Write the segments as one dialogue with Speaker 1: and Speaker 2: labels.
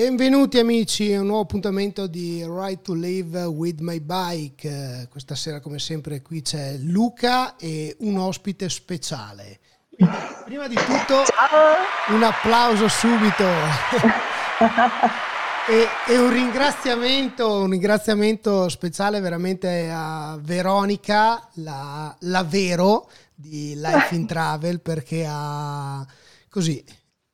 Speaker 1: Benvenuti amici a un nuovo appuntamento di Right to Live with My Bike. Questa sera come sempre qui c'è Luca e un ospite speciale. Prima di tutto Ciao. un applauso subito e, e, un ringraziamento, un ringraziamento speciale veramente a Veronica, la, la Vero di Life in Travel perché ha così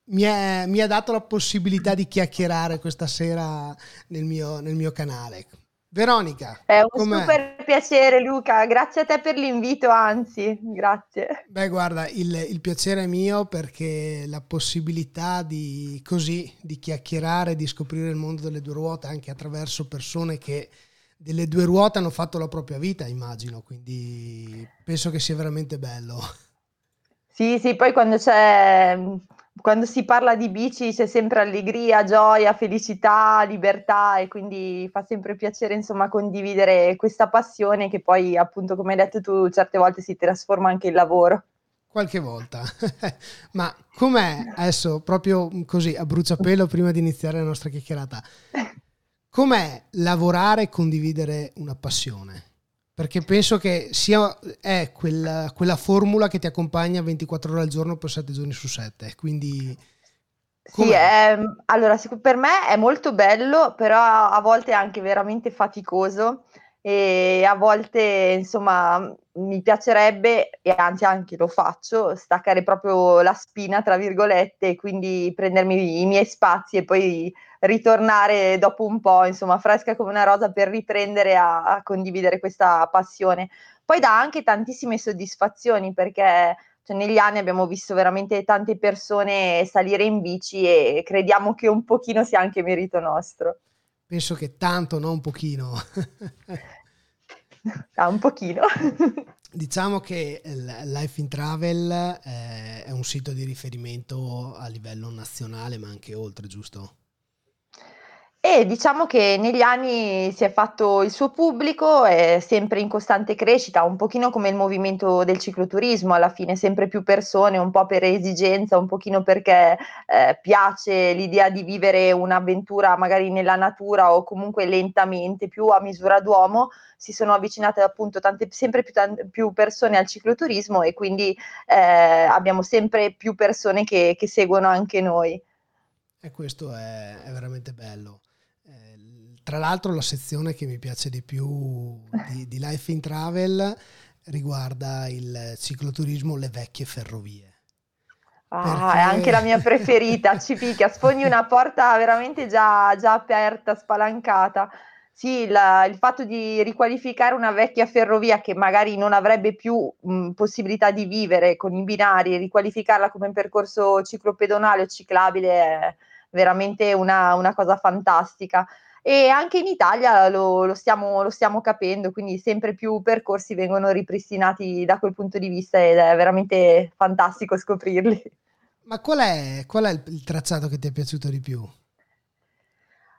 Speaker 1: mi, è, mi ha dato la possibilità di chiacchierare questa sera nel mio, nel mio canale. Veronica.
Speaker 2: È un com'è? super piacere Luca, grazie a te per l'invito, anzi, grazie.
Speaker 1: Beh, guarda, il, il, piacere è mio perché la possibilità di così, di chiacchierare, di scoprire il mondo delle due ruote anche attraverso persone che delle due ruote hanno fatto la propria vita, immagino, quindi penso che sia veramente bello.
Speaker 2: Sì, sì, poi quando c'è quando si parla di bici c'è sempre allegria, gioia, felicità, libertà e quindi fa sempre piacere insomma condividere questa passione che poi appunto come hai detto tu certe volte si trasforma anche in lavoro.
Speaker 1: Qualche volta, ma com'è adesso proprio così a bruciapelo prima di iniziare la nostra chiacchierata? Com'è lavorare e condividere una passione? Perché penso che sia è quella, quella, formula che ti accompagna 24 ore al giorno per 7 giorni su 7 quindi
Speaker 2: sì, è, allora per me è molto bello però a volte è anche veramente faticoso e a volte insomma mi piacerebbe e anzi anche lo faccio staccare proprio la spina tra virgolette e quindi prendermi i miei spazi e poi ritornare dopo un po' insomma fresca come una rosa per riprendere a, a condividere questa passione poi dà anche tantissime soddisfazioni perché cioè, negli anni abbiamo visto veramente tante persone salire in bici e crediamo che un pochino sia anche merito nostro
Speaker 1: penso che tanto, non un pochino.
Speaker 2: ah, un pochino.
Speaker 1: Diciamo che Life in Travel eh, è un sito di riferimento a livello nazionale, ma anche oltre, giusto?
Speaker 2: E diciamo che negli anni si è fatto il suo pubblico, è sempre in costante crescita, un pochino come il movimento del cicloturismo, alla fine sempre più persone, un po' per esigenza, un pochino perché eh, piace l'idea di vivere un'avventura magari nella natura o comunque lentamente, più a misura d'uomo, si sono avvicinate appunto tante, sempre più, tante, più persone al cicloturismo e quindi eh, abbiamo sempre più persone che, che seguono anche noi.
Speaker 1: E questo è, è veramente bello. Tra l'altro la sezione che mi piace di più di, di Life in Travel riguarda il cicloturismo, le vecchie ferrovie.
Speaker 2: Ah, Perché... è anche la mia preferita, ci picchia, sfogni una porta veramente già, già aperta, spalancata. Sì, la, il fatto di riqualificare una vecchia ferrovia che magari non avrebbe più mh, possibilità di vivere con i binari, riqualificarla come un percorso ciclopedonale o ciclabile è veramente una, una cosa fantastica e anche in Italia lo, lo, stiamo, lo, stiamo, capendo, quindi sempre più percorsi vengono ripristinati da quel punto di vista ed è veramente fantastico scoprirli.
Speaker 1: Ma qual è, qual è il, il tracciato che ti è piaciuto di più?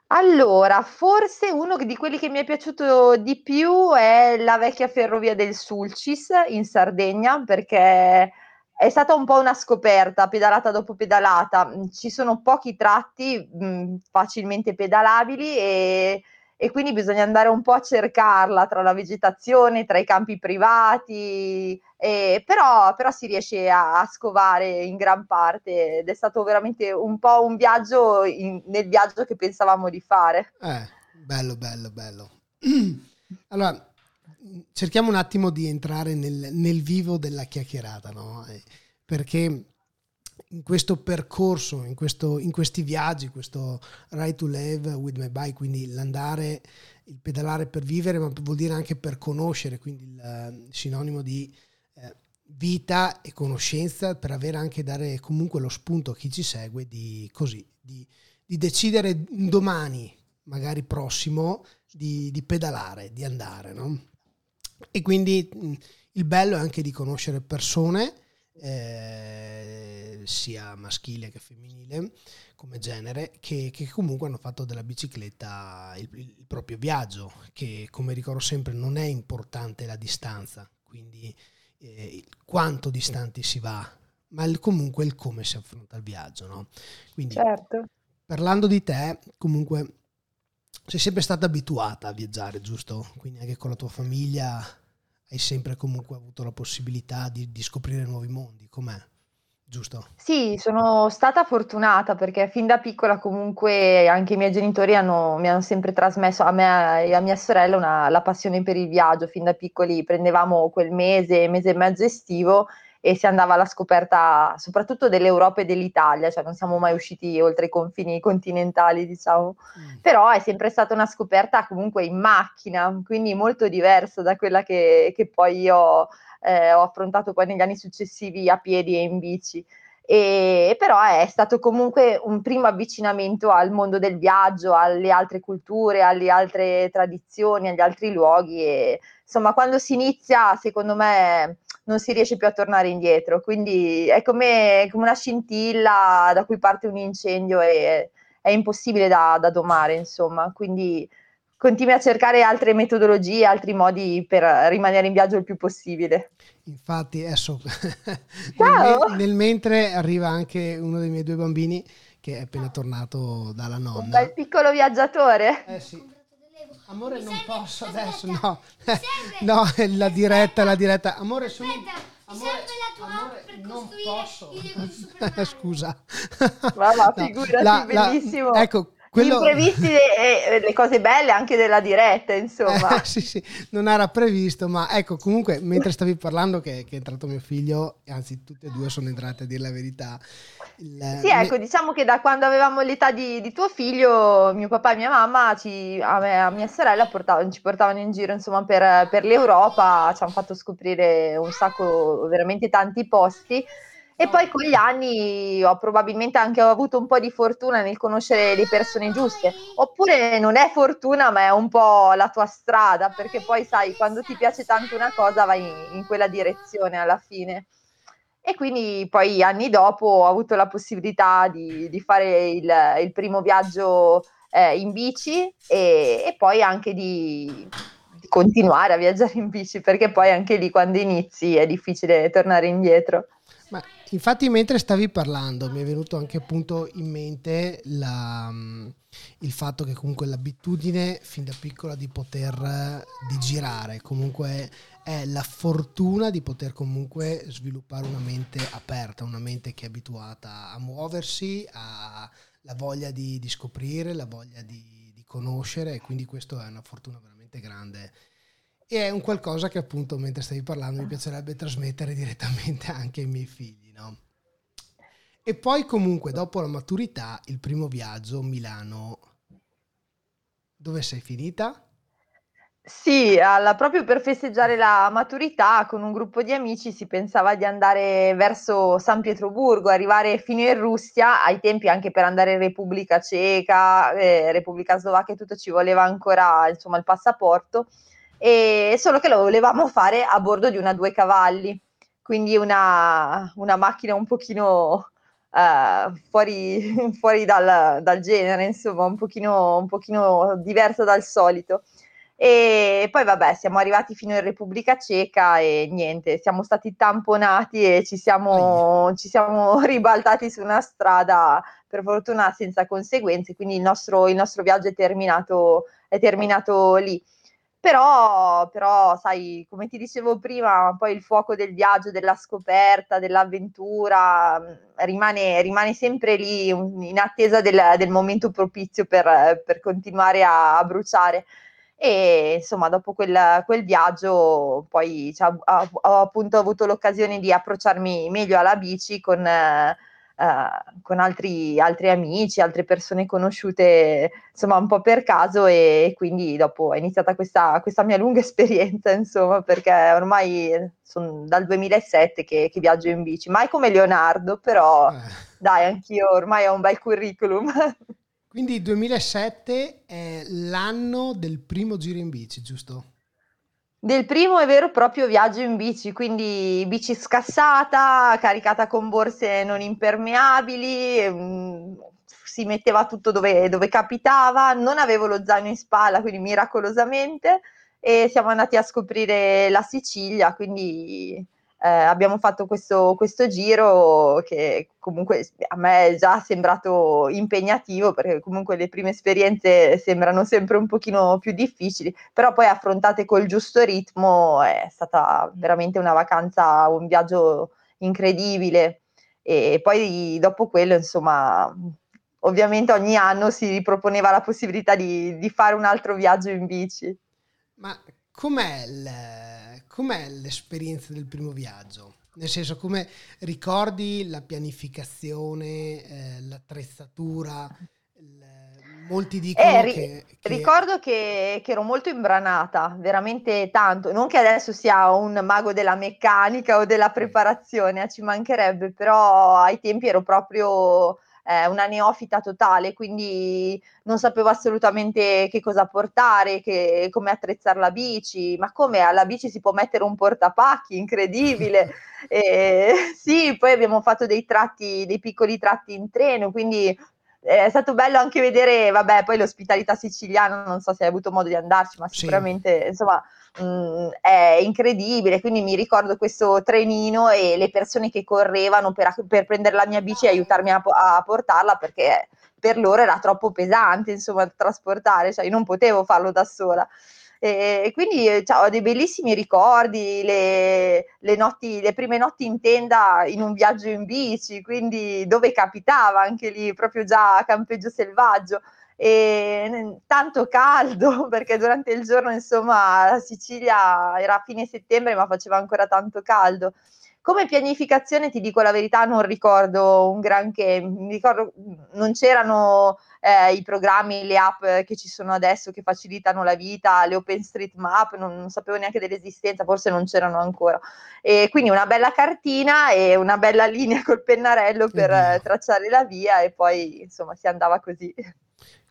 Speaker 2: Allora, forse uno di quelli che mi è piaciuto di più è la vecchia ferrovia del Sulcis in Sardegna, perché è stata un po' una scoperta, pedalata dopo pedalata. Mm, ci sono pochi tratti mh, mm, facilmente pedalabili e, e, quindi bisogna andare un po' a cercarla tra la vegetazione, tra i campi privati, e, però, però, si riesce a, a, scovare in gran parte ed è stato veramente un po' un viaggio in, nel viaggio che pensavamo di fare.
Speaker 1: Eh, bello, bello, bello. Allora, cerchiamo un attimo di entrare nel, nel vivo della chiacchierata, no? Eh, perché in questo percorso, in, questo, in, questi viaggi, questo ride to live with my bike, quindi l'andare, il pedalare per vivere, ma vuol dire anche per conoscere, quindi il uh, sinonimo di uh, vita e conoscenza, per avere anche dare comunque lo spunto a chi ci segue di così, di, di decidere domani, magari prossimo, di, di pedalare, di andare, no? E quindi il bello è anche di conoscere persone, eh, sia maschile che femminile, come genere, che, che, comunque hanno fatto della bicicletta il, il, proprio viaggio, che come ricordo sempre non è importante la distanza, quindi eh, quanto distanti si va, ma il, comunque il come si affronta il viaggio. No? Quindi,
Speaker 2: certo.
Speaker 1: parlando di te, comunque sei sempre stata abituata a viaggiare, giusto? Quindi anche con la tua famiglia hai sempre comunque avuto la possibilità di, di scoprire nuovi mondi, com'è? Giusto?
Speaker 2: Sì, sono stata fortunata perché fin da piccola comunque anche i miei genitori hanno, mi hanno sempre trasmesso a me e a mia sorella una, la passione per il viaggio. Fin da piccoli prendevamo quel mese, mese e mezzo estivo e si andava alla scoperta soprattutto dell'Europa e dell'Italia, cioè non siamo mai usciti oltre i confini continentali, diciamo, mm. però è sempre stata una scoperta comunque in macchina, quindi molto diversa da quella che, che poi io eh, ho affrontato poi negli anni successivi a piedi e in bici. E, però è stato comunque un primo avvicinamento al mondo del viaggio, alle altre culture, alle altre tradizioni, agli altri luoghi e insomma quando si inizia secondo me non si riesce più a tornare indietro, quindi è come, come una scintilla da cui parte un incendio e è impossibile da, da domare insomma, quindi continui a cercare altre metodologie, altri modi per rimanere in viaggio il più possibile.
Speaker 1: Infatti, adesso nel, nel, mentre arriva anche uno dei miei due bambini che è appena tornato dalla nonna. Un
Speaker 2: bel piccolo viaggiatore.
Speaker 1: Eh sì. Amore, non posso adesso, no. no, la diretta, la diretta. Amore, sono... Amore, la tua amore, per non posso. Scusa.
Speaker 2: Ma va, figurati, la, bellissimo.
Speaker 1: La, ecco,
Speaker 2: quello... imprevisti e le cose belle anche della diretta, insomma.
Speaker 1: Eh, sì, sì, non era previsto, ma ecco, comunque, mentre stavi parlando che, che, è entrato mio figlio, anzi tutti e due sono entrati a dire la verità.
Speaker 2: Il, sì, ecco, diciamo che da quando avevamo l'età di, di tuo figlio, mio papà e mia mamma ci, a, me, a mia sorella portavano, ci portavano in giro, insomma, per, per l'Europa, ci hanno fatto scoprire un sacco, veramente tanti posti. E poi con gli anni ho probabilmente anche avuto un po' di fortuna nel conoscere le persone giuste. Oppure non è fortuna, ma è un po' la tua strada, perché poi sai, quando ti piace tanto una cosa vai in, in quella direzione alla fine. E quindi poi anni dopo ho avuto la possibilità di, di fare il, il, primo viaggio eh, in bici e, e poi anche di, di continuare a viaggiare in bici, perché poi anche lì quando inizi è difficile tornare indietro.
Speaker 1: Ma infatti mentre stavi parlando mi è venuto anche appunto in mente la, mm, il fatto che comunque l'abitudine fin da piccola di poter di girare, comunque è la fortuna di poter comunque sviluppare una mente aperta, una mente che è abituata a muoversi, ha la voglia di, di scoprire, la voglia di, di conoscere e quindi questo è una fortuna veramente grande e è un qualcosa che appunto mentre stavi parlando mi piacerebbe trasmettere direttamente anche ai miei figli, no? E poi comunque dopo la maturità il primo viaggio Milano dove sei finita?
Speaker 2: Sì, alla, proprio per festeggiare la maturità con un gruppo di amici si pensava di andare verso San Pietroburgo, arrivare fino in Russia, ai tempi anche per andare in Repubblica Ceca, eh, Repubblica Slovacchia e tutto ci voleva ancora insomma il passaporto e solo che lo volevamo fare a bordo di una due cavalli, quindi una, una macchina un pochino uh, fuori, fuori dal, dal, genere, insomma, un pochino, un pochino diversa dal solito. E poi vabbè, siamo arrivati fino in Repubblica Ceca e niente, siamo stati tamponati e ci siamo, ci siamo ribaltati su una strada, per fortuna senza conseguenze, quindi il nostro, il nostro viaggio è terminato, è terminato lì. Però, però, sai, come ti dicevo prima, poi il fuoco del viaggio, della scoperta, dell'avventura mm, rimane, rimane sempre lì in attesa del, del momento propizio per, per continuare a, a, bruciare. E insomma, dopo quel, quel viaggio, poi cioè, ho, ho, appunto avuto l'occasione di approcciarmi meglio alla bici con. Eh, uh, con altri, altri, amici, altre persone conosciute, insomma, un po' per caso e, quindi dopo è iniziata questa, questa mia lunga esperienza, insomma, perché ormai sono dal 2007 che, che, viaggio in bici, mai come Leonardo, però eh. dai, anch'io ormai ho un bel curriculum.
Speaker 1: Quindi il 2007 è l'anno del primo giro in bici, giusto?
Speaker 2: Del primo è vero proprio viaggio in bici, quindi bici scassata, caricata con borse non impermeabili, mh, mm, si metteva tutto dove, dove, capitava, non avevo lo zaino in spalla, quindi miracolosamente, e siamo andati a scoprire la Sicilia, quindi eh, abbiamo fatto questo, questo, giro che comunque a me è già sembrato impegnativo perché comunque le prime esperienze sembrano sempre un pochino più difficili, però poi affrontate col giusto ritmo è stata veramente una vacanza, un viaggio incredibile e poi dopo quello insomma ovviamente ogni anno si riproponeva la possibilità di, di fare un altro viaggio in bici.
Speaker 1: Ma com'è il com'è l'esperienza del primo viaggio? Nel senso, come ricordi la pianificazione, eh, l'attrezzatura? molti dicono
Speaker 2: eh, ri-
Speaker 1: che,
Speaker 2: che, Ricordo che, che, ero molto imbranata, veramente tanto. Non che adesso sia un mago della meccanica o della preparazione, eh, ci mancherebbe, però ai tempi ero proprio eh, una neofita totale, quindi non sapevo assolutamente che cosa portare, che, come attrezzare la bici, ma come alla bici si può mettere un portapacchi, incredibile. e, sì, poi abbiamo fatto dei tratti, dei piccoli tratti in treno, quindi è stato bello anche vedere, vabbè, poi l'ospitalità siciliana, non so se hai avuto modo di andarci, ma sicuramente, sì. insomma, mh, mm, è incredibile. Quindi mi ricordo questo trenino e le persone che correvano per, per prendere la mia bici e aiutarmi a, a, portarla perché per loro era troppo pesante, insomma, trasportare, cioè io non potevo farlo da sola. E quindi cioè, ho dei bellissimi ricordi, le, le, notti, le prime notti in tenda in un viaggio in bici, quindi dove capitava anche lì, proprio già a campeggio selvaggio. E tanto caldo perché durante il giorno insomma la Sicilia era a fine settembre ma faceva ancora tanto caldo come pianificazione ti dico la verità non ricordo un granché mi ricordo non c'erano eh, i programmi, le app che ci sono adesso che facilitano la vita, le OpenStreetMap, non, non sapevo neanche dell'esistenza, forse non c'erano ancora. E quindi una bella cartina e una bella linea col pennarello per mm. tracciare la via e poi insomma si andava così.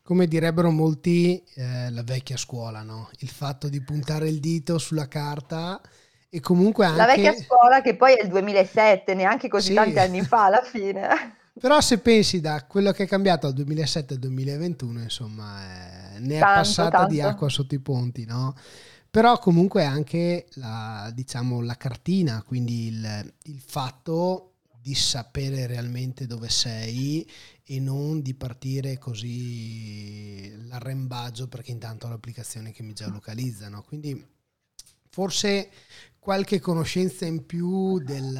Speaker 1: Come direbbero molti, eh, la vecchia scuola, no? Il fatto di puntare il dito sulla carta e comunque anche...
Speaker 2: La vecchia scuola che poi è il 2007, neanche così sì. tanti anni fa alla fine.
Speaker 1: Però se pensi da quello che è cambiato dal 2007 al 2021, insomma, eh, ne tanto, è passata tanto. di acqua sotto i ponti, no? Però comunque anche la, diciamo, la cartina, quindi il, il fatto di sapere realmente dove sei e non di partire così l'arrembaggio perché intanto ho l'applicazione che mi geolocalizzano. Quindi forse qualche conoscenza in più del,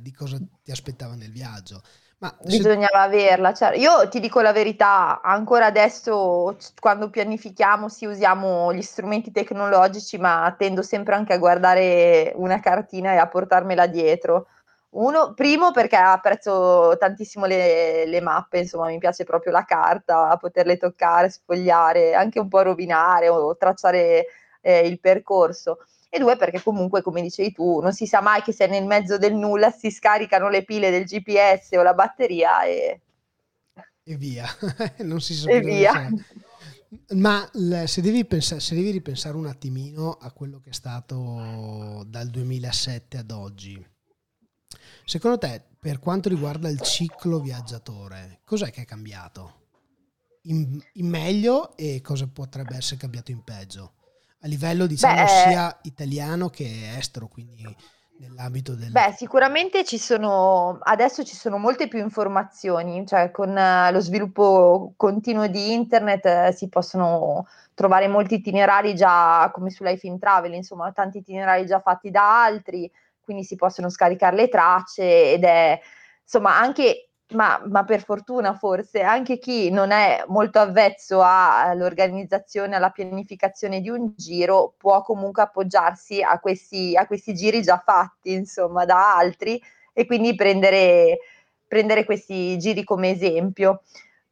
Speaker 1: di cosa ti aspettava nel viaggio.
Speaker 2: Ma Bisognava se... averla. Cioè, io ti dico la verità, ancora adesso quando pianifichiamo sì usiamo gli strumenti tecnologici, ma tendo sempre anche a guardare una cartina e a portarmela dietro. Uno, primo perché apprezzo tantissimo le, le mappe, insomma mi piace proprio la carta, poterle toccare, sfogliare, anche un po' rovinare o tracciare eh, il percorso e due perché comunque come dicevi tu non si sa mai che se nel mezzo del nulla si scaricano le pile del GPS o la batteria e,
Speaker 1: e via, non si sa
Speaker 2: e via.
Speaker 1: Ma se devi, pensare, se devi ripensare un attimino a quello che è stato dal 2007 ad oggi, secondo te per quanto riguarda il ciclo viaggiatore, cos'è che è cambiato? In, in meglio e cosa potrebbe essere cambiato in peggio? A livello diciamo Beh, sia italiano che estero, quindi nell'ambito del...
Speaker 2: Beh, sicuramente ci sono, adesso ci sono molte più informazioni, cioè con uh, lo sviluppo continuo di internet uh, si possono trovare molti itinerari già come su Life in Travel, insomma tanti itinerari già fatti da altri, quindi si possono scaricare le tracce ed è insomma anche ma, ma, per fortuna forse anche chi non è molto avvezzo all'organizzazione, alla pianificazione di un giro, può comunque appoggiarsi a questi, a questi giri già fatti, insomma, da altri e quindi prendere, prendere questi giri come esempio.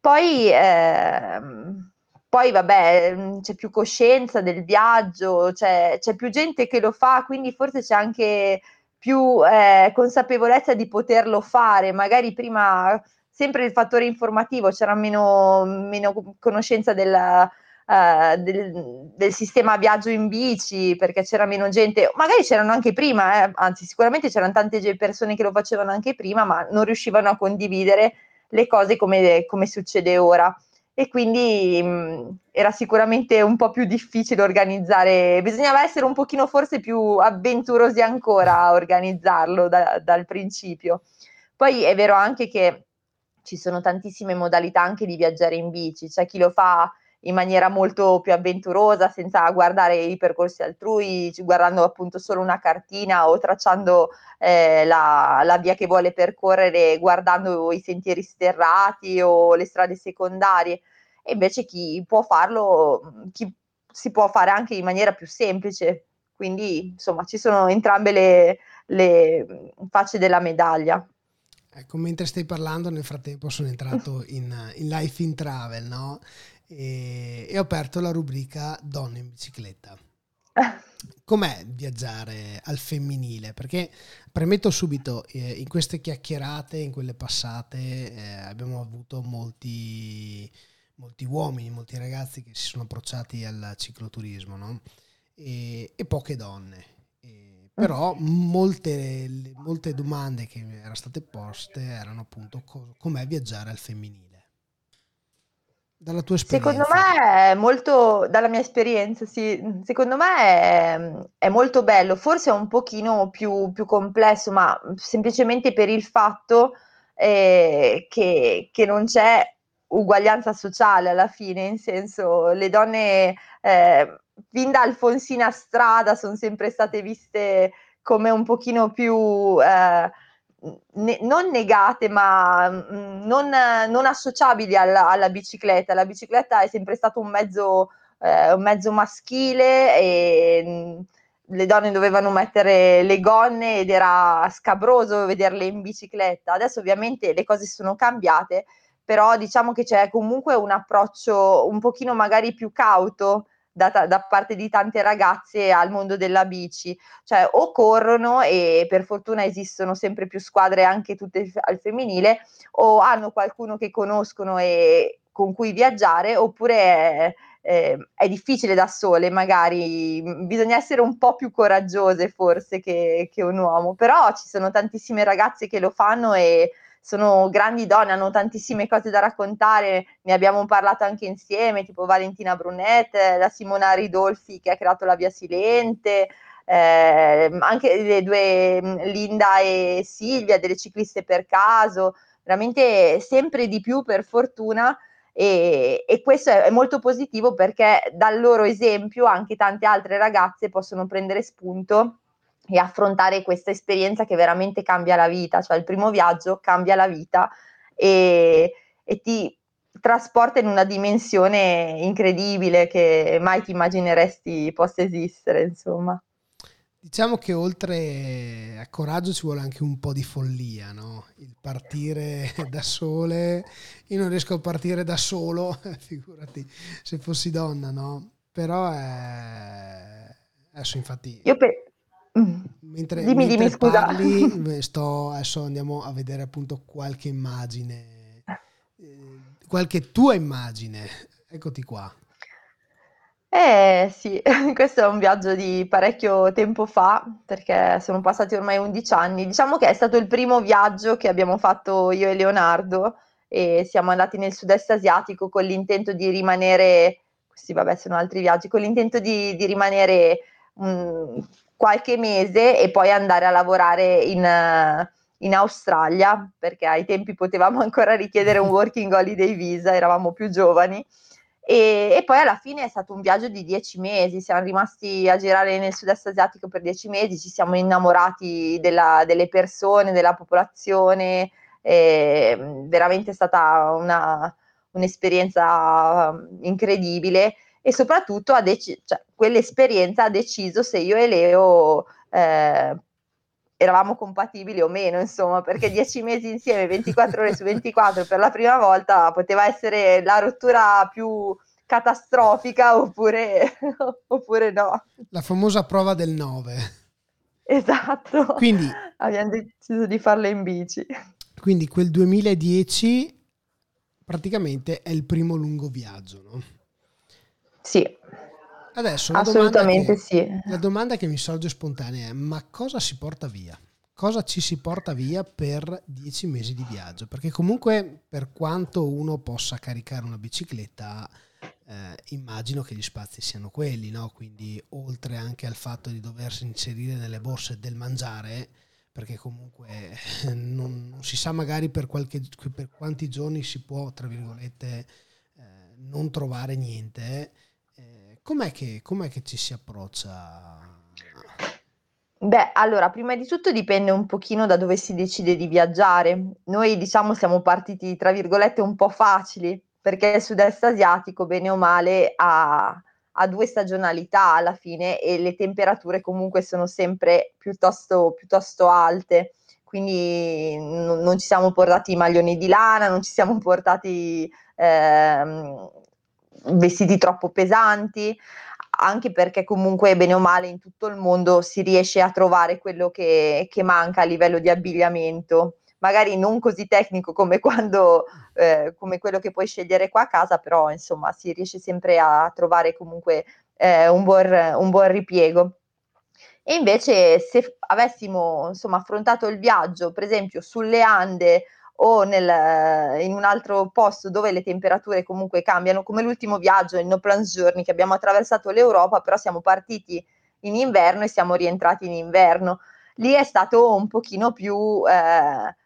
Speaker 2: Poi, ehm, poi vabbè, c'è più coscienza del viaggio, c'è, c'è più gente che lo fa, quindi forse c'è anche più eh, consapevolezza di poterlo fare, magari prima sempre il fattore informativo, c'era meno, meno conoscenza della, uh, del, del, sistema viaggio in bici perché c'era meno gente, magari c'erano anche prima, eh, anzi sicuramente c'erano tante persone che lo facevano anche prima, ma non riuscivano a condividere le cose come, come succede ora. E quindi mh, era sicuramente un po' più difficile organizzare, bisognava essere un pochino forse più avventurosi ancora a organizzarlo da, dal principio. Poi è vero anche che ci sono tantissime modalità anche di viaggiare in bici, c'è chi lo fa in maniera molto più avventurosa, senza guardare i percorsi altrui, guardando appunto solo una cartina o tracciando eh, la, la, via che vuole percorrere, guardando i sentieri sterrati o le strade secondarie. E invece chi può farlo, chi si può fare anche in maniera più semplice. Quindi, insomma, ci sono entrambe le, le facce della medaglia.
Speaker 1: Ecco, mentre stai parlando, nel frattempo sono entrato in, in Life in Travel, no? E, e ho aperto la rubrica Donne in bicicletta. Com'è viaggiare al femminile? Perché premetto subito, eh, in queste chiacchierate, in quelle passate, eh, abbiamo avuto molti, molti, uomini, molti ragazzi che si sono approcciati al cicloturismo, no? e, e, poche donne. E, però molte, molte domande che erano state poste erano appunto com'è viaggiare al femminile. Dalla tua esperienza?
Speaker 2: Secondo me è molto, dalla mia esperienza, sì, secondo me è, è molto bello, forse è un pochino più, più complesso, ma semplicemente per il fatto eh, che, che non c'è uguaglianza sociale alla fine, in senso le donne eh, fin da Alfonsina Strada sono sempre state viste come un pochino più eh, ne, non negate, ma mm, non, non, associabili alla, alla, bicicletta. La bicicletta è sempre stato un mezzo, eh, un mezzo maschile e mm, le donne dovevano mettere le gonne ed era scabroso vederle in bicicletta. Adesso ovviamente le cose sono cambiate, però diciamo che c'è comunque un approccio un pochino magari più cauto da, da, parte di tante ragazze al mondo della bici, cioè o corrono e per fortuna esistono sempre più squadre anche tutte al femminile o hanno qualcuno che conoscono e con cui viaggiare oppure è, è, è difficile da sole, magari. Bisogna essere un po' più coraggiose forse che, che un uomo, però ci sono tantissime ragazze che lo fanno e sono grandi donne, hanno tantissime cose da raccontare, ne abbiamo parlato anche insieme, tipo Valentina Brunet, la Simona Ridolfi che ha creato la Via Silente, eh, anche le due mm, Linda e Silvia, delle cicliste per caso, veramente sempre di più per fortuna. E, e, questo è, è, molto positivo perché dal loro esempio anche tante altre ragazze possono prendere spunto e affrontare questa esperienza che veramente cambia la vita, cioè il primo viaggio cambia la vita e, e ti trasporta in una dimensione incredibile che mai ti immagineresti possa esistere, insomma.
Speaker 1: Diciamo che oltre a coraggio ci vuole anche un po' di follia, no? Il partire da sole, io non riesco a partire da solo, figurati se fossi donna, no? Però è... adesso infatti...
Speaker 2: Io pe-
Speaker 1: Mentre, dimmi, mentre dimmi, parli, sto, adesso andiamo a vedere appunto qualche immagine, eh, qualche tua immagine. Eccoti qua.
Speaker 2: Eh sì, questo è un viaggio di parecchio tempo fa, perché sono passati ormai 11 anni. Diciamo che è stato il primo viaggio che abbiamo fatto io e Leonardo e siamo andati nel sud-est asiatico con l'intento di rimanere, questi vabbè sono altri viaggi, con l'intento di, di rimanere um, qualche mese e poi andare a lavorare in, eh, in Australia, perché ai tempi potevamo ancora richiedere un working holiday visa, eravamo più giovani. E, e, poi alla fine è stato un viaggio di dieci mesi, siamo rimasti a girare nel sud-est asiatico per dieci mesi, ci siamo innamorati della, delle persone, della popolazione, è veramente stata una, un'esperienza incredibile e soprattutto dec- cioè, quell'esperienza ha deciso se io e Leo eh, eravamo compatibili o meno, insomma, perché dieci mesi insieme, 24 ore su 24 per la prima volta poteva essere la rottura più catastrofica oppure, oppure no.
Speaker 1: La famosa prova del 9.
Speaker 2: Esatto.
Speaker 1: Quindi
Speaker 2: abbiamo deciso di farla in bici.
Speaker 1: Quindi quel 2010 praticamente è il primo lungo viaggio, no?
Speaker 2: Sì.
Speaker 1: Adesso
Speaker 2: assolutamente
Speaker 1: che,
Speaker 2: sì.
Speaker 1: La domanda che mi sorge spontanea è: ma cosa si porta via? cosa ci si porta via per dieci mesi di viaggio? Perché comunque per quanto uno possa caricare una bicicletta, eh, immagino che gli spazi siano quelli, no? quindi oltre anche al fatto di doversi inserire nelle borse del mangiare, perché comunque non, non si sa magari per, qualche, per, quanti giorni si può, tra virgolette, eh, non trovare niente. Com'è, che, com'è che ci si approccia?
Speaker 2: Beh, allora, prima di tutto dipende un pochino da dove si decide di viaggiare. Noi, diciamo, siamo partiti, tra virgolette, un po' facili, perché il sud-est asiatico, bene o male, ha, ha due stagionalità alla fine e le temperature comunque sono sempre piuttosto, piuttosto alte. Quindi non, non, ci siamo portati i maglioni di lana, non ci siamo portati ehm, vestiti troppo pesanti, anche perché comunque bene o male in tutto il mondo si riesce a trovare quello che, che manca a livello di abbigliamento magari non così tecnico come quando eh, come quello che puoi scegliere qua a casa, però insomma si riesce sempre a trovare comunque eh, un, buon, un buon ripiego. E invece se avessimo insomma affrontato il viaggio, per esempio sulle Ande o nel, in un altro posto dove le temperature comunque cambiano, come l'ultimo viaggio, il No Plans Journey, che abbiamo attraversato l'Europa, però siamo partiti in inverno e siamo rientrati in inverno. Lì è stato un pochino più, eh,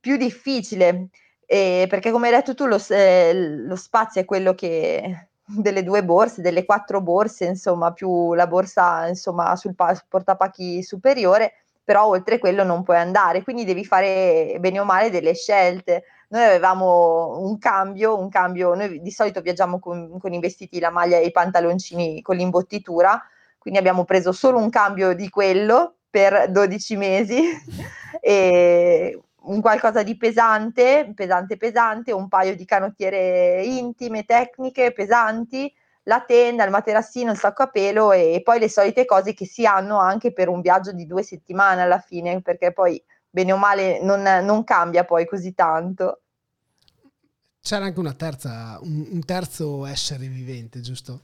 Speaker 2: più difficile, eh, perché come hai detto tu lo, eh, lo spazio è quello che delle due borse, delle quattro borse, insomma, più la borsa insomma, sul, pa- portapacchi superiore, però oltre quello non puoi andare, quindi devi fare bene o male delle scelte. Noi avevamo un cambio, un cambio, noi di solito viaggiamo con, con i vestiti, la maglia e i pantaloncini con l'imbottitura, quindi abbiamo preso solo un cambio di quello per 12 mesi e un qualcosa di pesante, pesante pesante, un paio di canottiere intime, tecniche, pesanti, la tenda, il materassino, il sacco a pelo e poi le solite cose che si hanno anche per un viaggio di due settimane alla fine, perché poi bene o male non, non cambia poi così tanto.
Speaker 1: C'era anche una terza, un, un terzo essere vivente, giusto?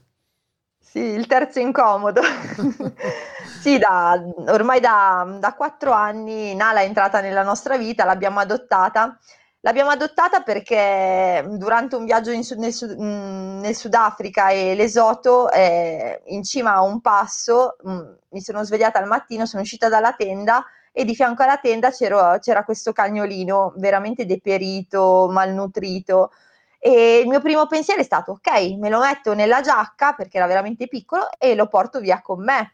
Speaker 2: Sì, il terzo incomodo. sì, da, ormai da, da quattro anni Nala è entrata nella nostra vita, l'abbiamo adottata. L'abbiamo adottata perché durante un viaggio in, nel, mm, nel, Sudafrica e l'esoto, eh, in cima a un passo, mh, mm, mi sono svegliata al mattino, sono uscita dalla tenda e di fianco alla tenda c'era, c'era questo cagnolino veramente deperito, malnutrito e il mio primo pensiero è stato, ok, me lo metto nella giacca perché era veramente piccolo e lo porto via con me.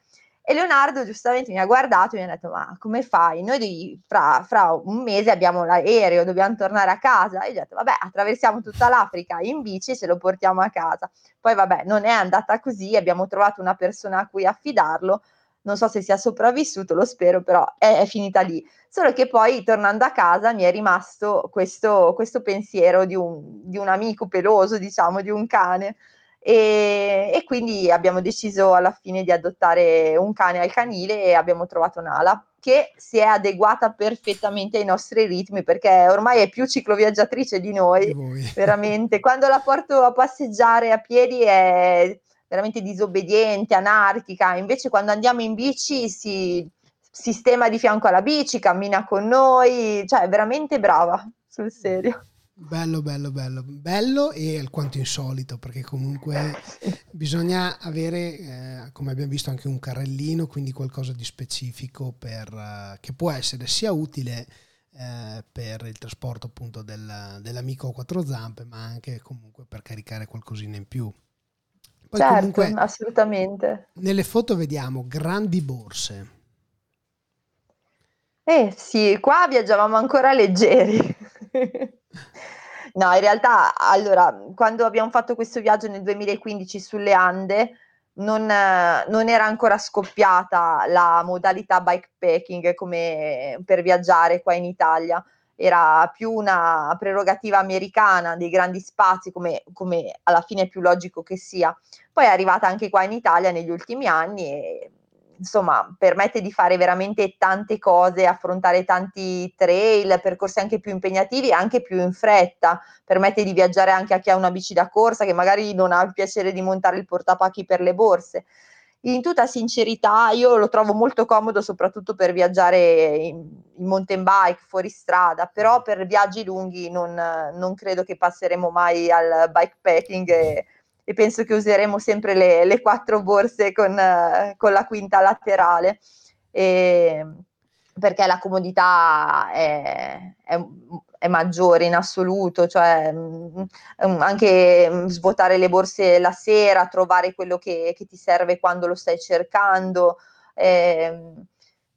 Speaker 2: E Leonardo giustamente mi ha guardato e mi ha detto, ma come fai? Noi fra, fra un mese abbiamo l'aereo, dobbiamo tornare a casa. E io ho detto, vabbè, attraversiamo tutta l'Africa in bici e ce lo portiamo a casa. Poi vabbè, non è andata così, abbiamo trovato una persona a cui affidarlo, non so se sia sopravvissuto, lo spero, però è, è, finita lì. Solo che poi tornando a casa mi è rimasto questo, questo pensiero di un, di un, amico peloso, diciamo, di un cane. E, e, quindi abbiamo deciso alla fine di adottare un cane al canile e abbiamo trovato Nala che si è adeguata perfettamente ai nostri ritmi perché ormai è più cicloviaggiatrice di noi, veramente. Quando la porto a passeggiare a piedi è veramente disobbediente, anarchica, invece quando andiamo in bici si sistema di fianco alla bici, cammina con noi, cioè è veramente brava, sul serio.
Speaker 1: Bello, bello, bello, bello e alquanto insolito perché comunque bisogna avere, eh, come abbiamo visto, anche un carrellino, quindi qualcosa di specifico per, uh, che può essere sia utile eh, per il trasporto appunto del, dell'amico a quattro zampe, ma anche comunque per caricare qualcosina in più.
Speaker 2: Poi certo, comunque, assolutamente.
Speaker 1: Nelle foto vediamo grandi borse.
Speaker 2: Eh sì, qua viaggiavamo ancora leggeri. no, in realtà, allora, quando abbiamo fatto questo viaggio nel 2015 sulle Ande, non, non, era ancora scoppiata la modalità bikepacking come per viaggiare qua in Italia era più una prerogativa americana dei grandi spazi, come, come, alla fine è più logico che sia. Poi è arrivata anche qua in Italia negli ultimi anni e insomma permette di fare veramente tante cose, affrontare tanti trail, percorsi anche più impegnativi e anche più in fretta, permette di viaggiare anche a chi ha una bici da corsa che magari non ha il piacere di montare il portapacchi per le borse. in tutta sincerità, io lo trovo molto comodo soprattutto per viaggiare in, in mountain bike, fuori strada, però per viaggi lunghi non, non credo che passeremo mai al bikepacking e, e penso che useremo sempre le, le quattro borse con, con, la quinta laterale. E, perché la comodità è, è, è maggiore in assoluto, cioè mm, mm, anche mm, svuotare le borse la sera, trovare quello che, che ti serve quando lo stai cercando. Eh,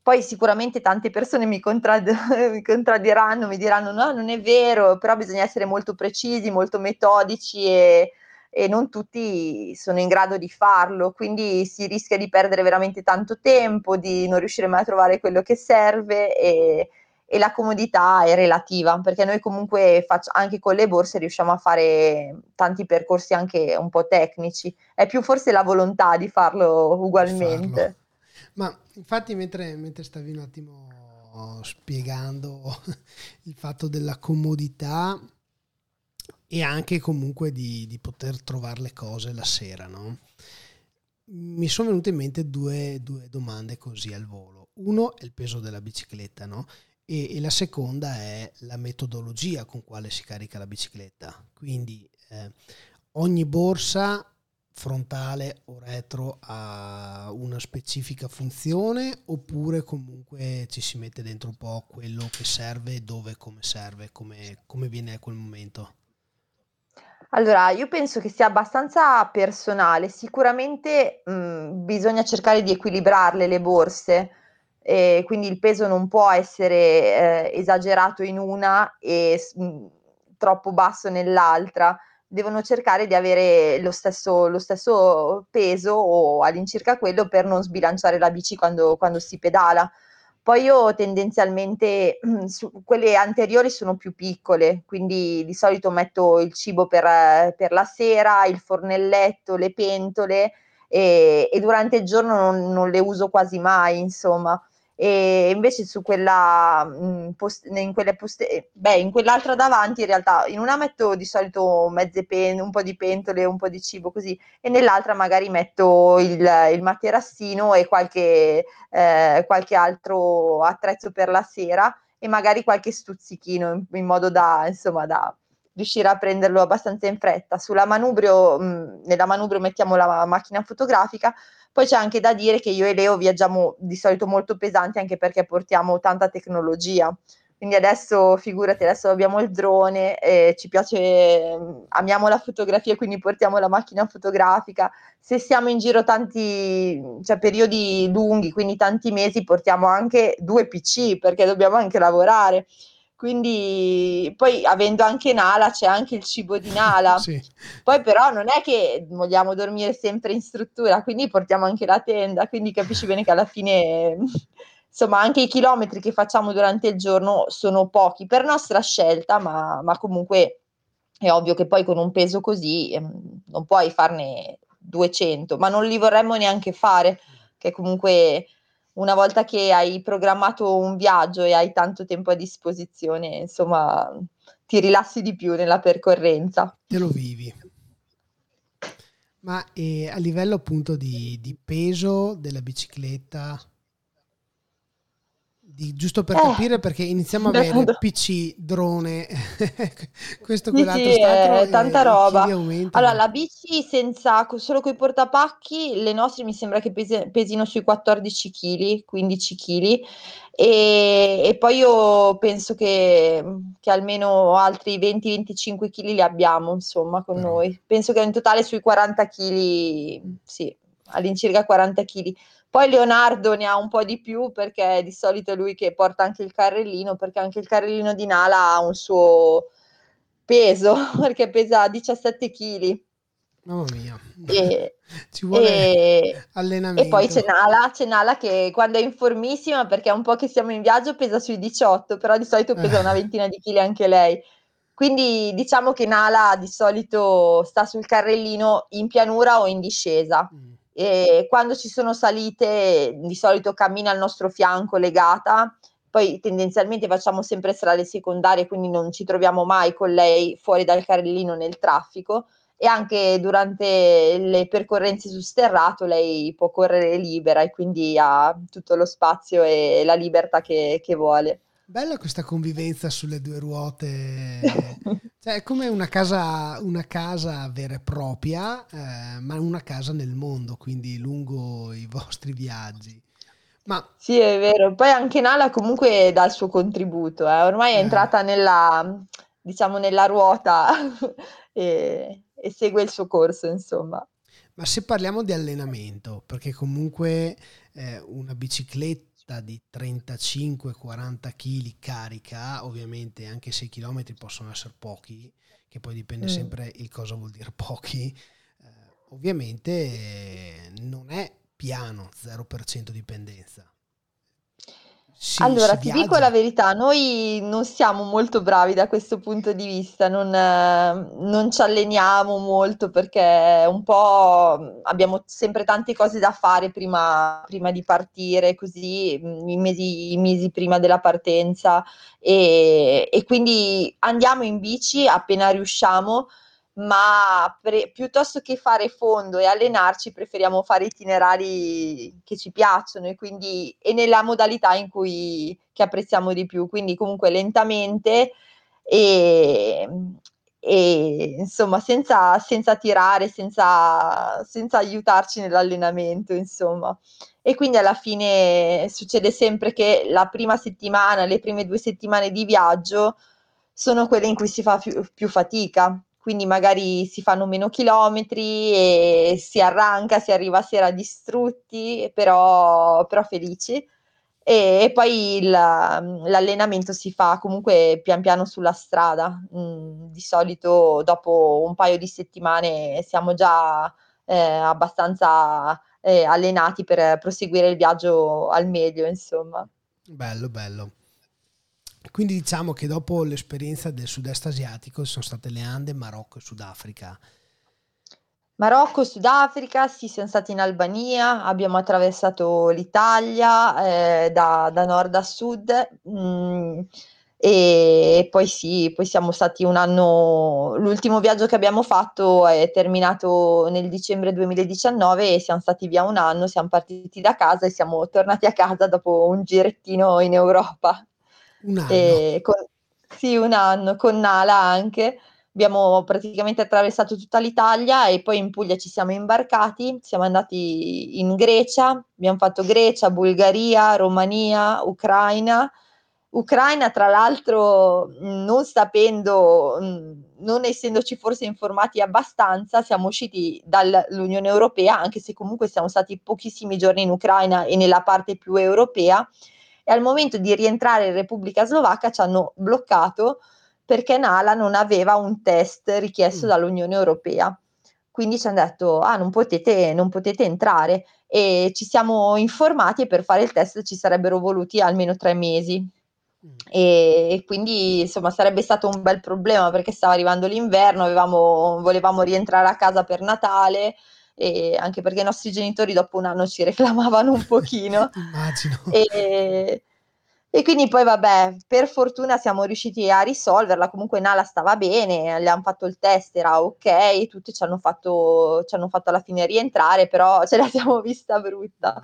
Speaker 2: poi sicuramente tante persone mi, contrad- mi, contraddiranno, mi diranno no, non è vero, però bisogna essere molto precisi, molto metodici e, e non tutti sono in grado di farlo, quindi si rischia di perdere veramente tanto tempo, di non riuscire mai a trovare quello che serve e, e la comodità è relativa, perché noi comunque faccio, anche con le borse riusciamo a fare tanti percorsi anche un po' tecnici, è più forse la volontà di farlo ugualmente. Farlo.
Speaker 1: Ma infatti mentre, mentre stavi un attimo spiegando il fatto della comodità e anche comunque di, di poter trovare le cose la sera, no? mi sono venute in mente due, due, domande così al volo. Uno è il peso della bicicletta, no? e, e, la seconda è la metodologia con quale si carica la bicicletta. Quindi eh, ogni borsa frontale o retro ha una specifica funzione oppure comunque ci si mette dentro un po' quello che serve, dove, come serve, come, come viene a quel momento?
Speaker 2: Allora, io penso che sia abbastanza personale. Sicuramente mh, bisogna cercare di equilibrarle le borse e quindi il peso non può essere eh, esagerato in una e mh, troppo basso nell'altra, devono cercare di avere lo stesso, lo stesso peso o all'incirca quello per non sbilanciare la bici quando, quando si pedala. Poi io tendenzialmente su, quelle anteriori sono più piccole, quindi di solito metto il cibo per, per la sera, il fornelletto, le pentole e, e durante il giorno non, non, le uso quasi mai, insomma e invece su quella mm, in, quelle poste, beh, in quell'altra davanti in realtà in una metto di solito mezze pen, un po' di pentole, un po' di cibo così e nell'altra magari metto il, il materassino e qualche, eh, qualche altro attrezzo per la sera e magari qualche stuzzichino in, in modo da insomma da riuscire a prenderlo abbastanza in fretta. Sulla manubrio, mh, mm, nella manubrio mettiamo la macchina fotografica poi c'è anche da dire che io e Leo viaggiamo di solito molto pesanti anche perché portiamo tanta tecnologia. Quindi adesso, figurati, adesso abbiamo il drone, eh, ci piace, amiamo la fotografia, quindi portiamo la macchina fotografica. Se siamo in giro tanti, cioè periodi lunghi, quindi tanti mesi, portiamo anche due PC perché dobbiamo anche lavorare. Quindi poi avendo anche Nala c'è anche il cibo di Nala. sì. Poi però non è che vogliamo dormire sempre in struttura, quindi portiamo anche la tenda, quindi capisci bene che alla fine insomma anche i chilometri che facciamo durante il giorno sono pochi per nostra scelta, ma, ma comunque è ovvio che poi con un peso così ehm, non puoi farne 200, ma non li vorremmo neanche fare, che comunque una volta che hai programmato un viaggio e hai tanto tempo a disposizione, insomma, ti rilassi di più nella percorrenza.
Speaker 1: Te lo vivi. Ma eh, a livello appunto di, di peso della bicicletta, giusto per eh, capire perché iniziamo a avere PC, drone, questo, quell'altro,
Speaker 2: sì, eh, tanta roba. Allora, la bici senza, solo con i portapacchi, le nostre mi sembra che pesi, pesino sui 14 kg, 15 kg e, e poi io penso che, che almeno altri 20-25 kg li abbiamo, insomma, con Però. noi. Penso che in totale sui 40 kg, sì, all'incirca 40 kg poi Leonardo ne ha un po' di più perché di solito è lui che porta anche il carrellino, perché anche il carrellino di Nala ha un suo peso, perché pesa 17 kg.
Speaker 1: Mamma mia,
Speaker 2: e,
Speaker 1: ci vuole e, allenamento.
Speaker 2: E poi c'è Nala, c'è Nala che quando è in formissima, perché è un po' che siamo in viaggio, pesa sui 18, però di solito pesa una ventina di chili anche lei. Quindi diciamo che Nala di solito sta sul carrellino in pianura o in discesa. Mm e quando ci sono salite di solito cammina al nostro fianco legata, poi tendenzialmente facciamo sempre strade secondarie, quindi non ci troviamo mai con lei fuori dal carrellino nel traffico e anche durante le percorrenze su sterrato lei può correre libera e quindi ha tutto lo spazio e la libertà che, che vuole.
Speaker 1: Bella questa convivenza sulle due ruote, cioè, è come una casa, una casa vera e propria, eh, ma una casa nel mondo, quindi lungo i vostri viaggi.
Speaker 2: Ma... Sì, è vero. Poi anche Nala comunque dà il suo contributo, eh. ormai è eh. entrata nella, diciamo, nella ruota e, e segue il suo corso, insomma.
Speaker 1: Ma se parliamo di allenamento, perché comunque eh, una bicicletta di 35-40 kg carica, ovviamente anche 6 km possono essere pochi, che poi dipende mm. sempre il cosa vuol dire pochi, eh, ovviamente non è piano, 0% dipendenza.
Speaker 2: Sì, allora, ti dico la verità, noi non siamo molto bravi da questo punto di vista, non, eh, non ci alleniamo molto perché un po' abbiamo sempre tante cose da fare prima, prima di partire, così mm, i mesi, i mesi prima della partenza. E, e quindi andiamo in bici appena riusciamo ma pre- piuttosto che fare fondo e allenarci preferiamo fare itinerari che ci piacciono e quindi e nella modalità in cui che apprezziamo di più, quindi comunque lentamente e, e insomma senza, senza tirare, senza, senza aiutarci nell'allenamento, insomma. E quindi alla fine succede sempre che la prima settimana, le prime due settimane di viaggio sono quelle in cui si fa più, più fatica quindi magari si fanno meno chilometri e si arranca, si arriva a sera distrutti, però, però felici. E, e poi il, l'allenamento si fa comunque pian piano sulla strada. Mm, di solito dopo un paio di settimane siamo già eh, abbastanza eh, allenati per proseguire il viaggio al meglio, insomma.
Speaker 1: Bello, bello. Quindi diciamo che dopo l'esperienza del sud-est asiatico sono state le Ande, Marocco e Sudafrica.
Speaker 2: Marocco, Sudafrica, sì, siamo stati in Albania, abbiamo attraversato l'Italia eh, da, da, nord a sud mh, mm, e poi sì, poi siamo stati un anno, l'ultimo viaggio che abbiamo fatto è terminato nel dicembre 2019 e siamo stati via un anno, siamo partiti da casa e siamo tornati a casa dopo un girettino in Europa.
Speaker 1: Un anno.
Speaker 2: Con, sì, un anno, con Nala anche. Abbiamo praticamente attraversato tutta l'Italia e poi in Puglia ci siamo imbarcati, siamo andati in Grecia, abbiamo fatto Grecia, Bulgaria, Romania, Ucraina. Ucraina, tra l'altro, non sapendo, non essendoci forse informati abbastanza, siamo usciti dall'Unione Europea, anche se comunque siamo stati pochissimi giorni in Ucraina e nella parte più europea, e al momento di rientrare in Repubblica Slovacca ci hanno bloccato perché Nala non aveva un test richiesto mm. dall'Unione Europea. Quindi ci hanno detto, ah, non potete, non potete entrare e ci siamo informati e per fare il test ci sarebbero voluti almeno tre mesi. Mm. E, e, quindi insomma sarebbe stato un bel problema perché stava arrivando l'inverno, avevamo, volevamo rientrare a casa per Natale e anche perché i nostri genitori dopo un anno ci reclamavano un pochino.
Speaker 1: Immagino.
Speaker 2: E, e quindi poi vabbè, per fortuna siamo riusciti a risolverla, comunque Nala stava bene, le hanno fatto il test, era ok, tutti ci hanno fatto, ci hanno fatto alla fine rientrare, però ce la siamo vista brutta.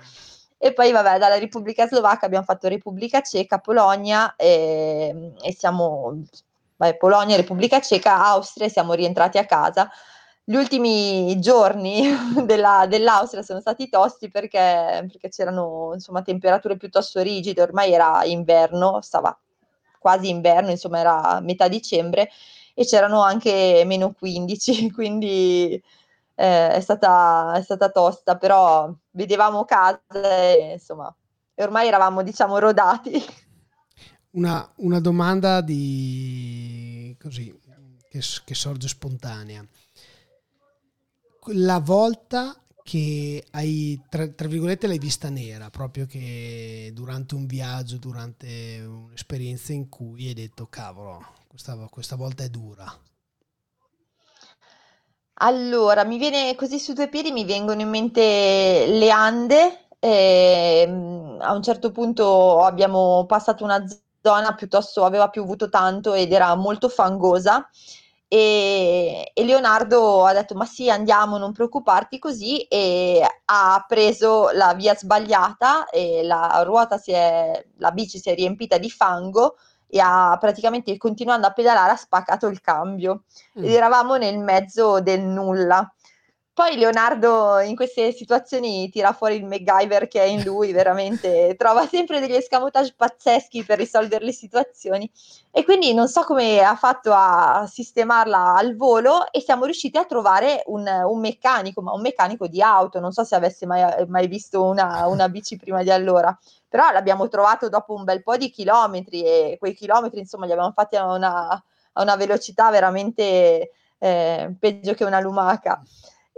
Speaker 2: E poi vabbè, dalla Repubblica Slovacca abbiamo fatto Repubblica Ceca, Polonia e, e siamo, vabbè, Polonia, Repubblica Ceca, Austria e siamo rientrati a casa gli ultimi giorni della, dell'Austria sono stati tosti perché, perché c'erano insomma, temperature piuttosto rigide, ormai era inverno, stava quasi inverno, insomma era metà dicembre e c'erano anche meno 15, quindi eh, è, stata, è stata tosta, però vedevamo casa e insomma ormai eravamo diciamo rodati.
Speaker 1: Una, una domanda di così che, che sorge spontanea la volta che hai, tra, tra, virgolette, l'hai vista nera, proprio che durante un viaggio, durante un'esperienza in cui hai detto, cavolo, questa, questa volta è dura.
Speaker 2: Allora, mi viene così su due piedi, mi vengono in mente le Ande. E, mm, a un certo punto abbiamo passato una zona piuttosto, aveva piovuto tanto ed era molto fangosa e, e, Leonardo ha detto ma sì andiamo non preoccuparti così e ha preso la via sbagliata e la ruota si è, la bici si è riempita di fango e ha praticamente continuando a pedalare ha spaccato il cambio mm. ed eravamo nel mezzo del nulla poi Leonardo in queste situazioni tira fuori il MacGyver che è in lui, veramente trova sempre degli escamotage pazzeschi per risolvere le situazioni. E quindi non so come ha fatto a sistemarla al volo e siamo riusciti a trovare un, un meccanico, ma un meccanico di auto, non so se avesse mai, mai visto una, una bici prima di allora, però l'abbiamo trovato dopo un bel po' di chilometri e quei chilometri insomma li abbiamo fatti a una, a una velocità veramente eh, peggio che una lumaca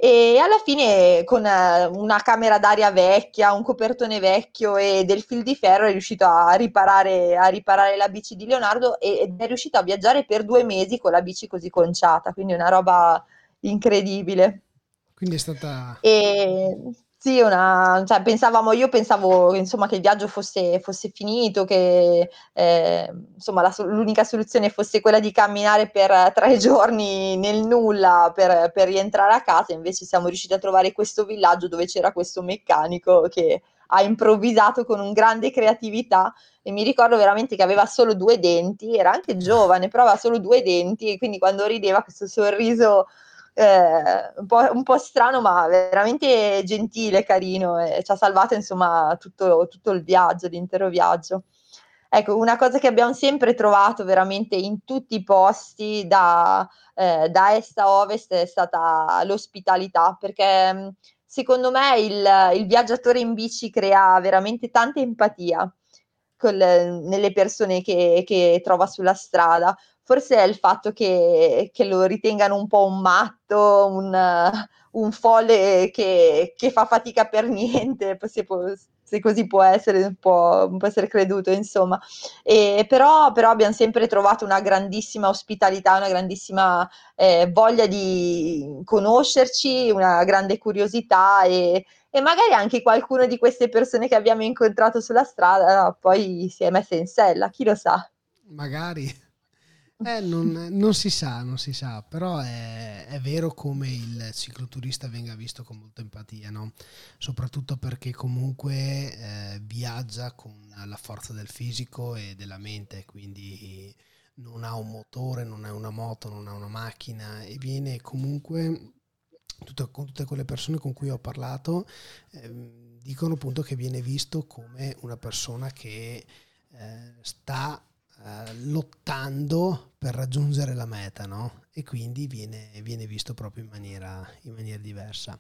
Speaker 2: e alla fine con eh, una camera d'aria vecchia, un copertone vecchio e del fil di ferro è riuscito a riparare, a riparare la bici di Leonardo ed è riuscito a viaggiare per due mesi con la bici così conciata, quindi una roba incredibile.
Speaker 1: Quindi è stata...
Speaker 2: E sì, una, cioè, pensavamo, io pensavo insomma, che il viaggio fosse, fosse finito, che eh, insomma, la, l'unica soluzione fosse quella di camminare per tre giorni nel nulla per, per, rientrare a casa, invece siamo riusciti a trovare questo villaggio dove c'era questo meccanico che ha improvvisato con un grande creatività. E mi ricordo veramente che aveva solo due denti, era anche giovane, però aveva solo due denti e quindi quando rideva questo sorriso eh, un, po', un, po', strano, ma veramente gentile, carino, e ci ha salvato insomma tutto, tutto il viaggio, l'intero viaggio. Ecco, una cosa che abbiamo sempre trovato veramente in tutti i posti da, eh, da est a ovest è stata l'ospitalità, perché secondo me il, il viaggiatore in bici crea veramente tanta empatia con le, nelle persone che, che trova sulla strada forse è il fatto che, che lo ritengano un po' un matto, un, un folle che, che, fa fatica per niente, se, può, se così può essere, può, può, essere creduto, insomma. E, però, però, abbiamo sempre trovato una grandissima ospitalità, una grandissima eh, voglia di conoscerci, una grande curiosità e, e magari anche qualcuno di queste persone che abbiamo incontrato sulla strada poi si è messa in sella, chi lo sa.
Speaker 1: Magari. Eh, non, non, si sa, non si sa, però è, è, vero come il cicloturista venga visto con molta empatia, no? soprattutto perché comunque eh, viaggia con la forza del fisico e della mente, quindi non ha un motore, non ha una moto, non ha una macchina e viene comunque, tutte, con tutte quelle persone con cui ho parlato, eh, dicono appunto che viene visto come una persona che eh, sta eh, lottando per raggiungere la meta, no? E quindi viene, viene visto proprio in maniera, in maniera diversa.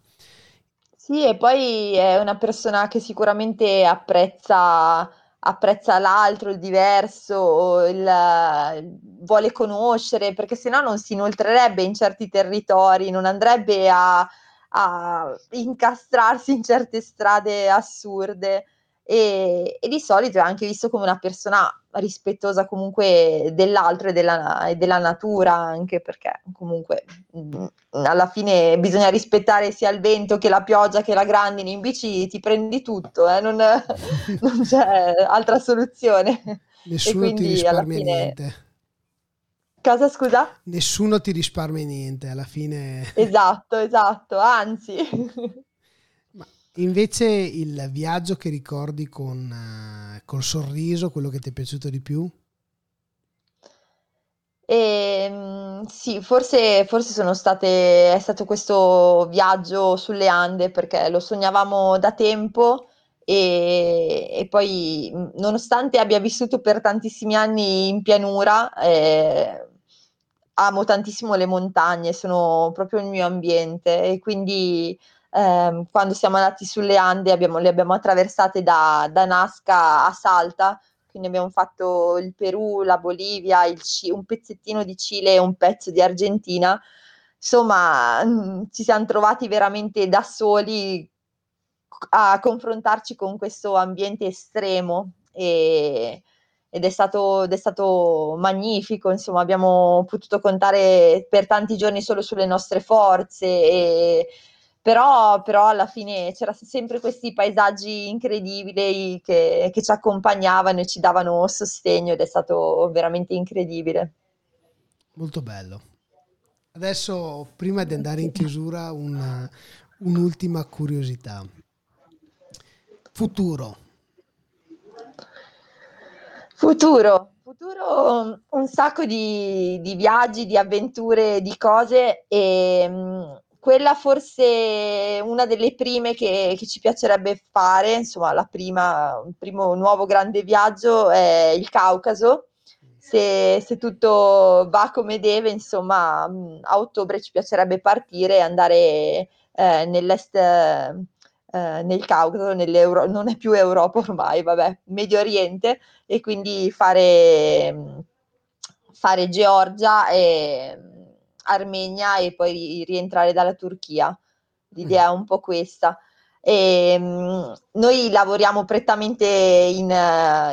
Speaker 2: Sì, e poi è una persona che sicuramente apprezza, apprezza l'altro, il diverso, il, vuole conoscere, perché se no non si inoltrerebbe in certi territori, non andrebbe a, a incastrarsi in certe strade assurde e, e, di solito è anche visto come una persona rispettosa comunque dell'altro e della, e della natura, anche perché comunque mh, mm, alla fine bisogna rispettare sia il vento che la pioggia che la grandine, in bici ti prendi tutto, eh? non, non, c'è altra soluzione.
Speaker 1: Nessuno ti risparmia fine... niente.
Speaker 2: Cosa scusa?
Speaker 1: Nessuno ti risparmia niente, alla fine...
Speaker 2: Esatto, esatto, anzi...
Speaker 1: Invece il viaggio che ricordi con uh, col sorriso, quello che ti è piaciuto di più?
Speaker 2: E, sì, forse, forse sono state, è stato questo viaggio sulle Ande perché lo sognavamo da tempo e, e poi nonostante abbia vissuto per tantissimi anni in pianura, eh, amo tantissimo le montagne, sono proprio il mio ambiente e quindi eh, quando siamo andati sulle Ande abbiamo, le abbiamo attraversate da, da, Nazca a Salta, quindi abbiamo fatto il Perù, la Bolivia, C- un pezzettino di Cile e un pezzo di Argentina. Insomma, mh, mm, ci siamo trovati veramente da soli a confrontarci con questo ambiente estremo e, ed è stato, ed è stato magnifico, insomma abbiamo potuto contare per tanti giorni solo sulle nostre forze e, però, però alla fine c'erano sempre questi paesaggi incredibili che, che ci accompagnavano e ci davano sostegno ed è stato veramente incredibile.
Speaker 1: Molto bello. Adesso, prima di andare in chiusura, una, un'ultima curiosità. Futuro.
Speaker 2: Futuro. Futuro, un sacco di, di viaggi, di avventure, di cose e mh, quella forse una delle prime che, che, ci piacerebbe fare, insomma la prima, il primo nuovo grande viaggio è il Caucaso. Se, se tutto va come deve, insomma a ottobre ci piacerebbe partire e andare eh, nell'est, eh, nel Caucaso, non è più Europa ormai, vabbè, Medio Oriente, e quindi fare, fare Georgia e Armenia e poi rientrare dalla Turchia. L'idea è un po' questa. E, um, noi lavoriamo prettamente in,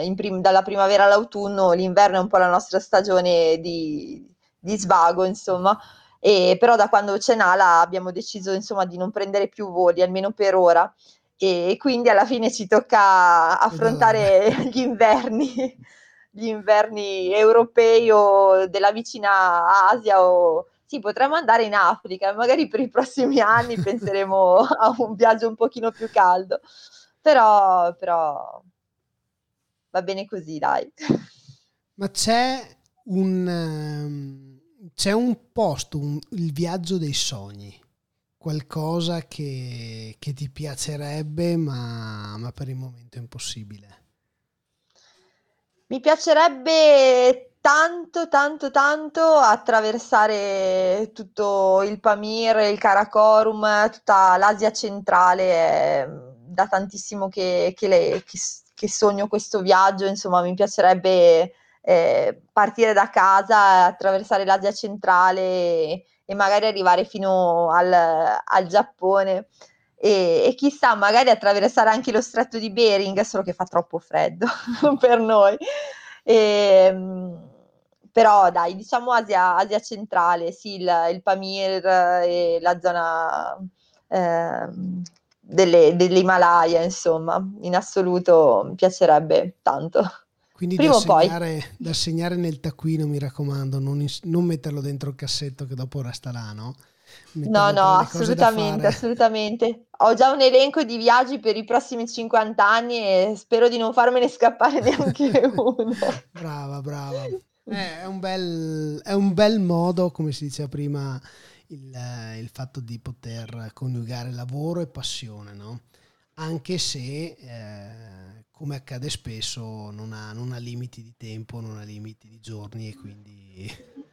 Speaker 2: in prim- dalla primavera all'autunno, l'inverno è un po' la nostra stagione di, di svago, insomma. E, però da quando c'è Nala abbiamo deciso insomma di non prendere più voli, almeno per ora, e quindi alla fine ci tocca affrontare gli inverni, gli inverni europei o della vicina Asia o sì, potremmo andare in Africa, magari per i prossimi anni penseremo a un viaggio un pochino più caldo, però, però va bene così, dai.
Speaker 1: Ma c'è un, ehm, c'è un posto, un, il viaggio dei sogni, qualcosa che, che ti piacerebbe ma, ma per il momento è impossibile?
Speaker 2: Mi piacerebbe tanto, tanto, tanto attraversare tutto il Pamir, il Karakorum, tutta l'Asia centrale. È da tantissimo che, che, le, che, che sogno questo viaggio, insomma, mi piacerebbe eh, partire da casa, attraversare l'Asia centrale e, magari arrivare fino al, al Giappone. E, e, chissà, magari attraversare anche lo stretto di Bering, solo che fa troppo freddo per noi. E, ehm, però dai, diciamo Asia, Asia centrale, sì, il, il, Pamir e la zona eh, delle, dell'Himalaya, insomma, in assoluto mi piacerebbe tanto.
Speaker 1: Quindi Prima da segnare, da segnare, nel taccuino, mi raccomando, non, non, metterlo dentro il cassetto che dopo resta là, no?
Speaker 2: no, no, assolutamente, assolutamente. Ho già un elenco di viaggi per i prossimi 50 anni e spero di non farmene scappare neanche uno.
Speaker 1: brava, brava. Eh, è, un bel, è, un bel, modo, come si diceva prima, il, il, fatto di poter coniugare lavoro e passione, no? Anche se, eh, come accade spesso, non ha, non ha, limiti di tempo, non ha limiti di giorni e quindi...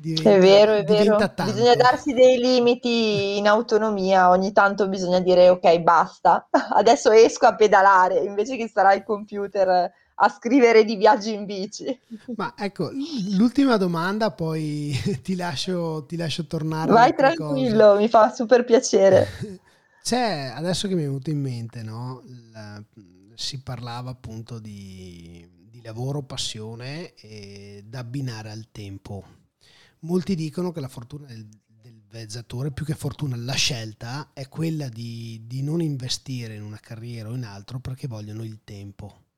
Speaker 2: Diventa, è vero, è vero. Tanto. Bisogna darsi dei limiti in autonomia, ogni tanto bisogna dire ok, basta, adesso esco a pedalare invece che stare al computer a scrivere di viaggi in bici.
Speaker 1: Ma ecco, l'ultima domanda, poi ti lascio, ti lascio tornare.
Speaker 2: Vai tranquillo, cose. mi fa super piacere.
Speaker 1: C'è, adesso che mi è venuto in mente, no? La, si parlava appunto di, di lavoro, passione e da abbinare al tempo. Molti dicono che la fortuna del, del viaggiatore, più che fortuna, la scelta è quella di, di non investire in una carriera o in altro perché vogliono il tempo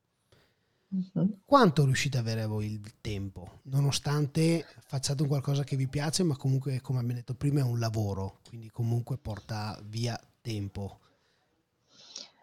Speaker 1: Uh-huh. Quanto riuscite ad avere voi il tempo, nonostante facciate un qualcosa che vi piace, ma comunque, come abbiamo detto prima, è un lavoro, quindi comunque porta via tempo.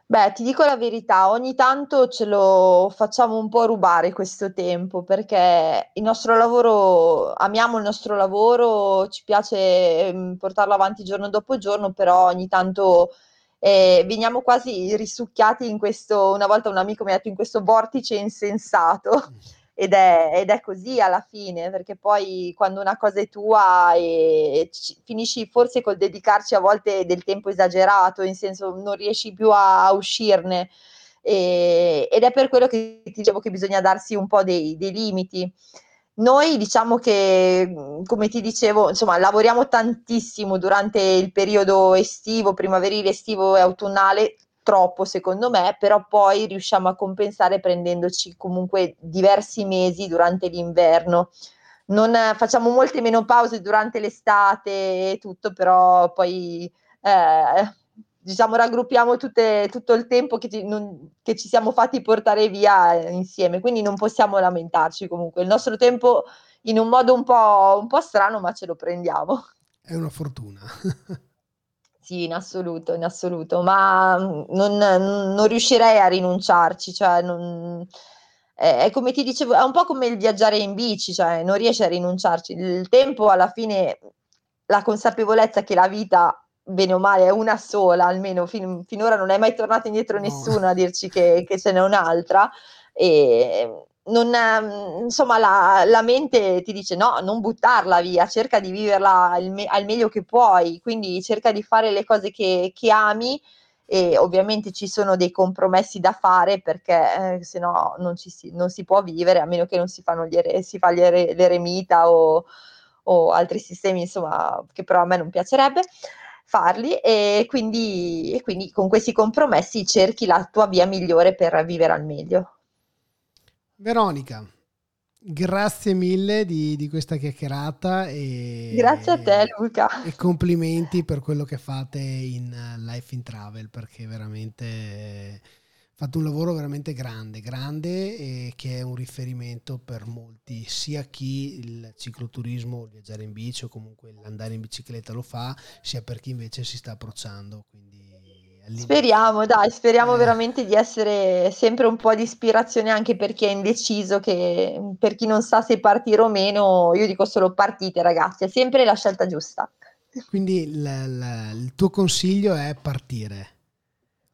Speaker 2: Beh, ti dico la verità, ogni tanto ce lo facciamo un po' rubare questo tempo perché il nostro lavoro, amiamo il nostro lavoro, ci piace ehm, portarlo avanti giorno dopo giorno, però ogni tanto eh, veniamo quasi risucchiati in questo, una volta un amico mi ha detto, in questo vortice insensato. Ed è, ed è, così alla fine, perché poi quando una cosa è tua e ci, finisci forse col dedicarci a volte del tempo esagerato, in senso non riesci più a, a uscirne. E, ed è per quello che ti dicevo che bisogna darsi un po' dei, dei limiti. Noi diciamo che, mhmm, come ti dicevo, insomma, lavoriamo tantissimo durante il periodo estivo, primaverile, estivo e autunnale, troppo secondo me, però poi riusciamo a compensare prendendoci comunque diversi mesi durante l'inverno. Non facciamo molte meno pause durante l'estate e tutto, però poi eh, diciamo, raggruppiamo tutte, tutto il tempo che ci, non, che ci, siamo fatti portare via insieme, quindi non possiamo lamentarci comunque. Il nostro tempo in un modo un po', un po' strano, ma ce lo prendiamo.
Speaker 1: È una fortuna.
Speaker 2: Sì, in assoluto, in assoluto, ma mm, non, non riuscirei a rinunciarci, cioè non, è come ti dicevo, è un po' come il viaggiare in bici, cioè non riesci a rinunciarci. Il tempo alla fine, la consapevolezza che la vita, bene o male, è una sola, almeno fin, finora non è mai tornato indietro no. nessuno a dirci che, che ce n'è un'altra. E non, insomma, la, la, mente ti dice no, non buttarla via, cerca di viverla al, me- al meglio che puoi, quindi cerca di fare le cose che, che, ami e ovviamente ci sono dei compromessi da fare perché eh, se no non, si, non si può vivere a meno che non si fanno gli ere- si fa ere- l'eremita o, o altri sistemi, insomma, che però a me non piacerebbe farli e quindi, e quindi con questi compromessi cerchi la tua via migliore per vivere al meglio.
Speaker 1: Veronica, grazie mille di, di, questa chiacchierata e
Speaker 2: grazie a te Luca
Speaker 1: e complimenti per quello che fate in Life in Travel perché veramente fate un lavoro veramente grande, grande e che è un riferimento per molti, sia chi il cicloturismo, il viaggiare in bici o comunque l'andare in bicicletta lo fa, sia per chi invece si sta approcciando.
Speaker 2: Speriamo, dai, speriamo eh. veramente di essere sempre un po' di ispirazione anche per chi è indeciso, che per chi non sa se partire o meno, io dico solo partite ragazzi, è sempre la scelta giusta.
Speaker 1: Quindi l- l- il tuo consiglio è partire.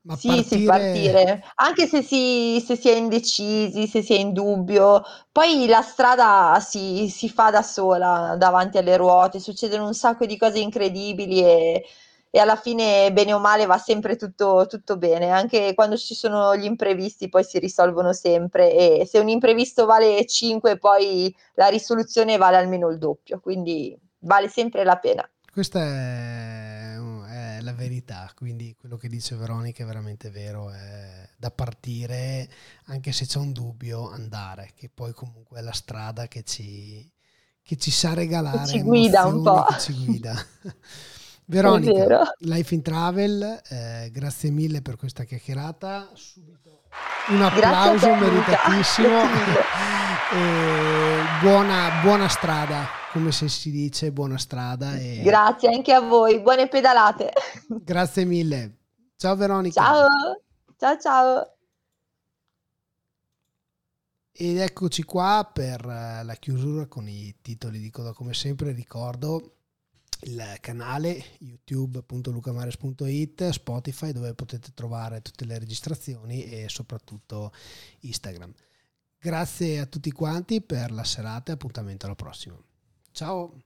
Speaker 2: Ma sì, partire... sì, partire, anche se si, se si, è indecisi, se si è in dubbio, poi la strada si, si fa da sola davanti alle ruote, succedono un sacco di cose incredibili e e alla fine bene o male va sempre tutto, tutto bene, anche quando ci sono gli imprevisti poi si risolvono sempre. E se un imprevisto vale 5 poi la risoluzione vale almeno il doppio, quindi vale sempre la pena.
Speaker 1: Questa è, la verità, quindi quello che dice Veronica è veramente vero, è da partire anche se c'è un dubbio andare, che poi comunque è la strada che ci, che ci sa regalare. Che
Speaker 2: ci guida un po'.
Speaker 1: Che ci guida. Veronica, Life in Travel, eh, grazie mille per questa chiacchierata. Subito un applauso te, meritatissimo. buona, buona, strada, come se si dice, buona strada. E...
Speaker 2: Grazie anche a voi, buone pedalate.
Speaker 1: Grazie mille. Ciao Veronica.
Speaker 2: Ciao, ciao ciao.
Speaker 1: Ed eccoci qua per eh, la chiusura con i titoli di coda. Come sempre ricordo il canale youtube.lucamares.it, Spotify dove potete trovare tutte le registrazioni e soprattutto Instagram. Grazie a tutti quanti per la serata e appuntamento alla prossima. Ciao!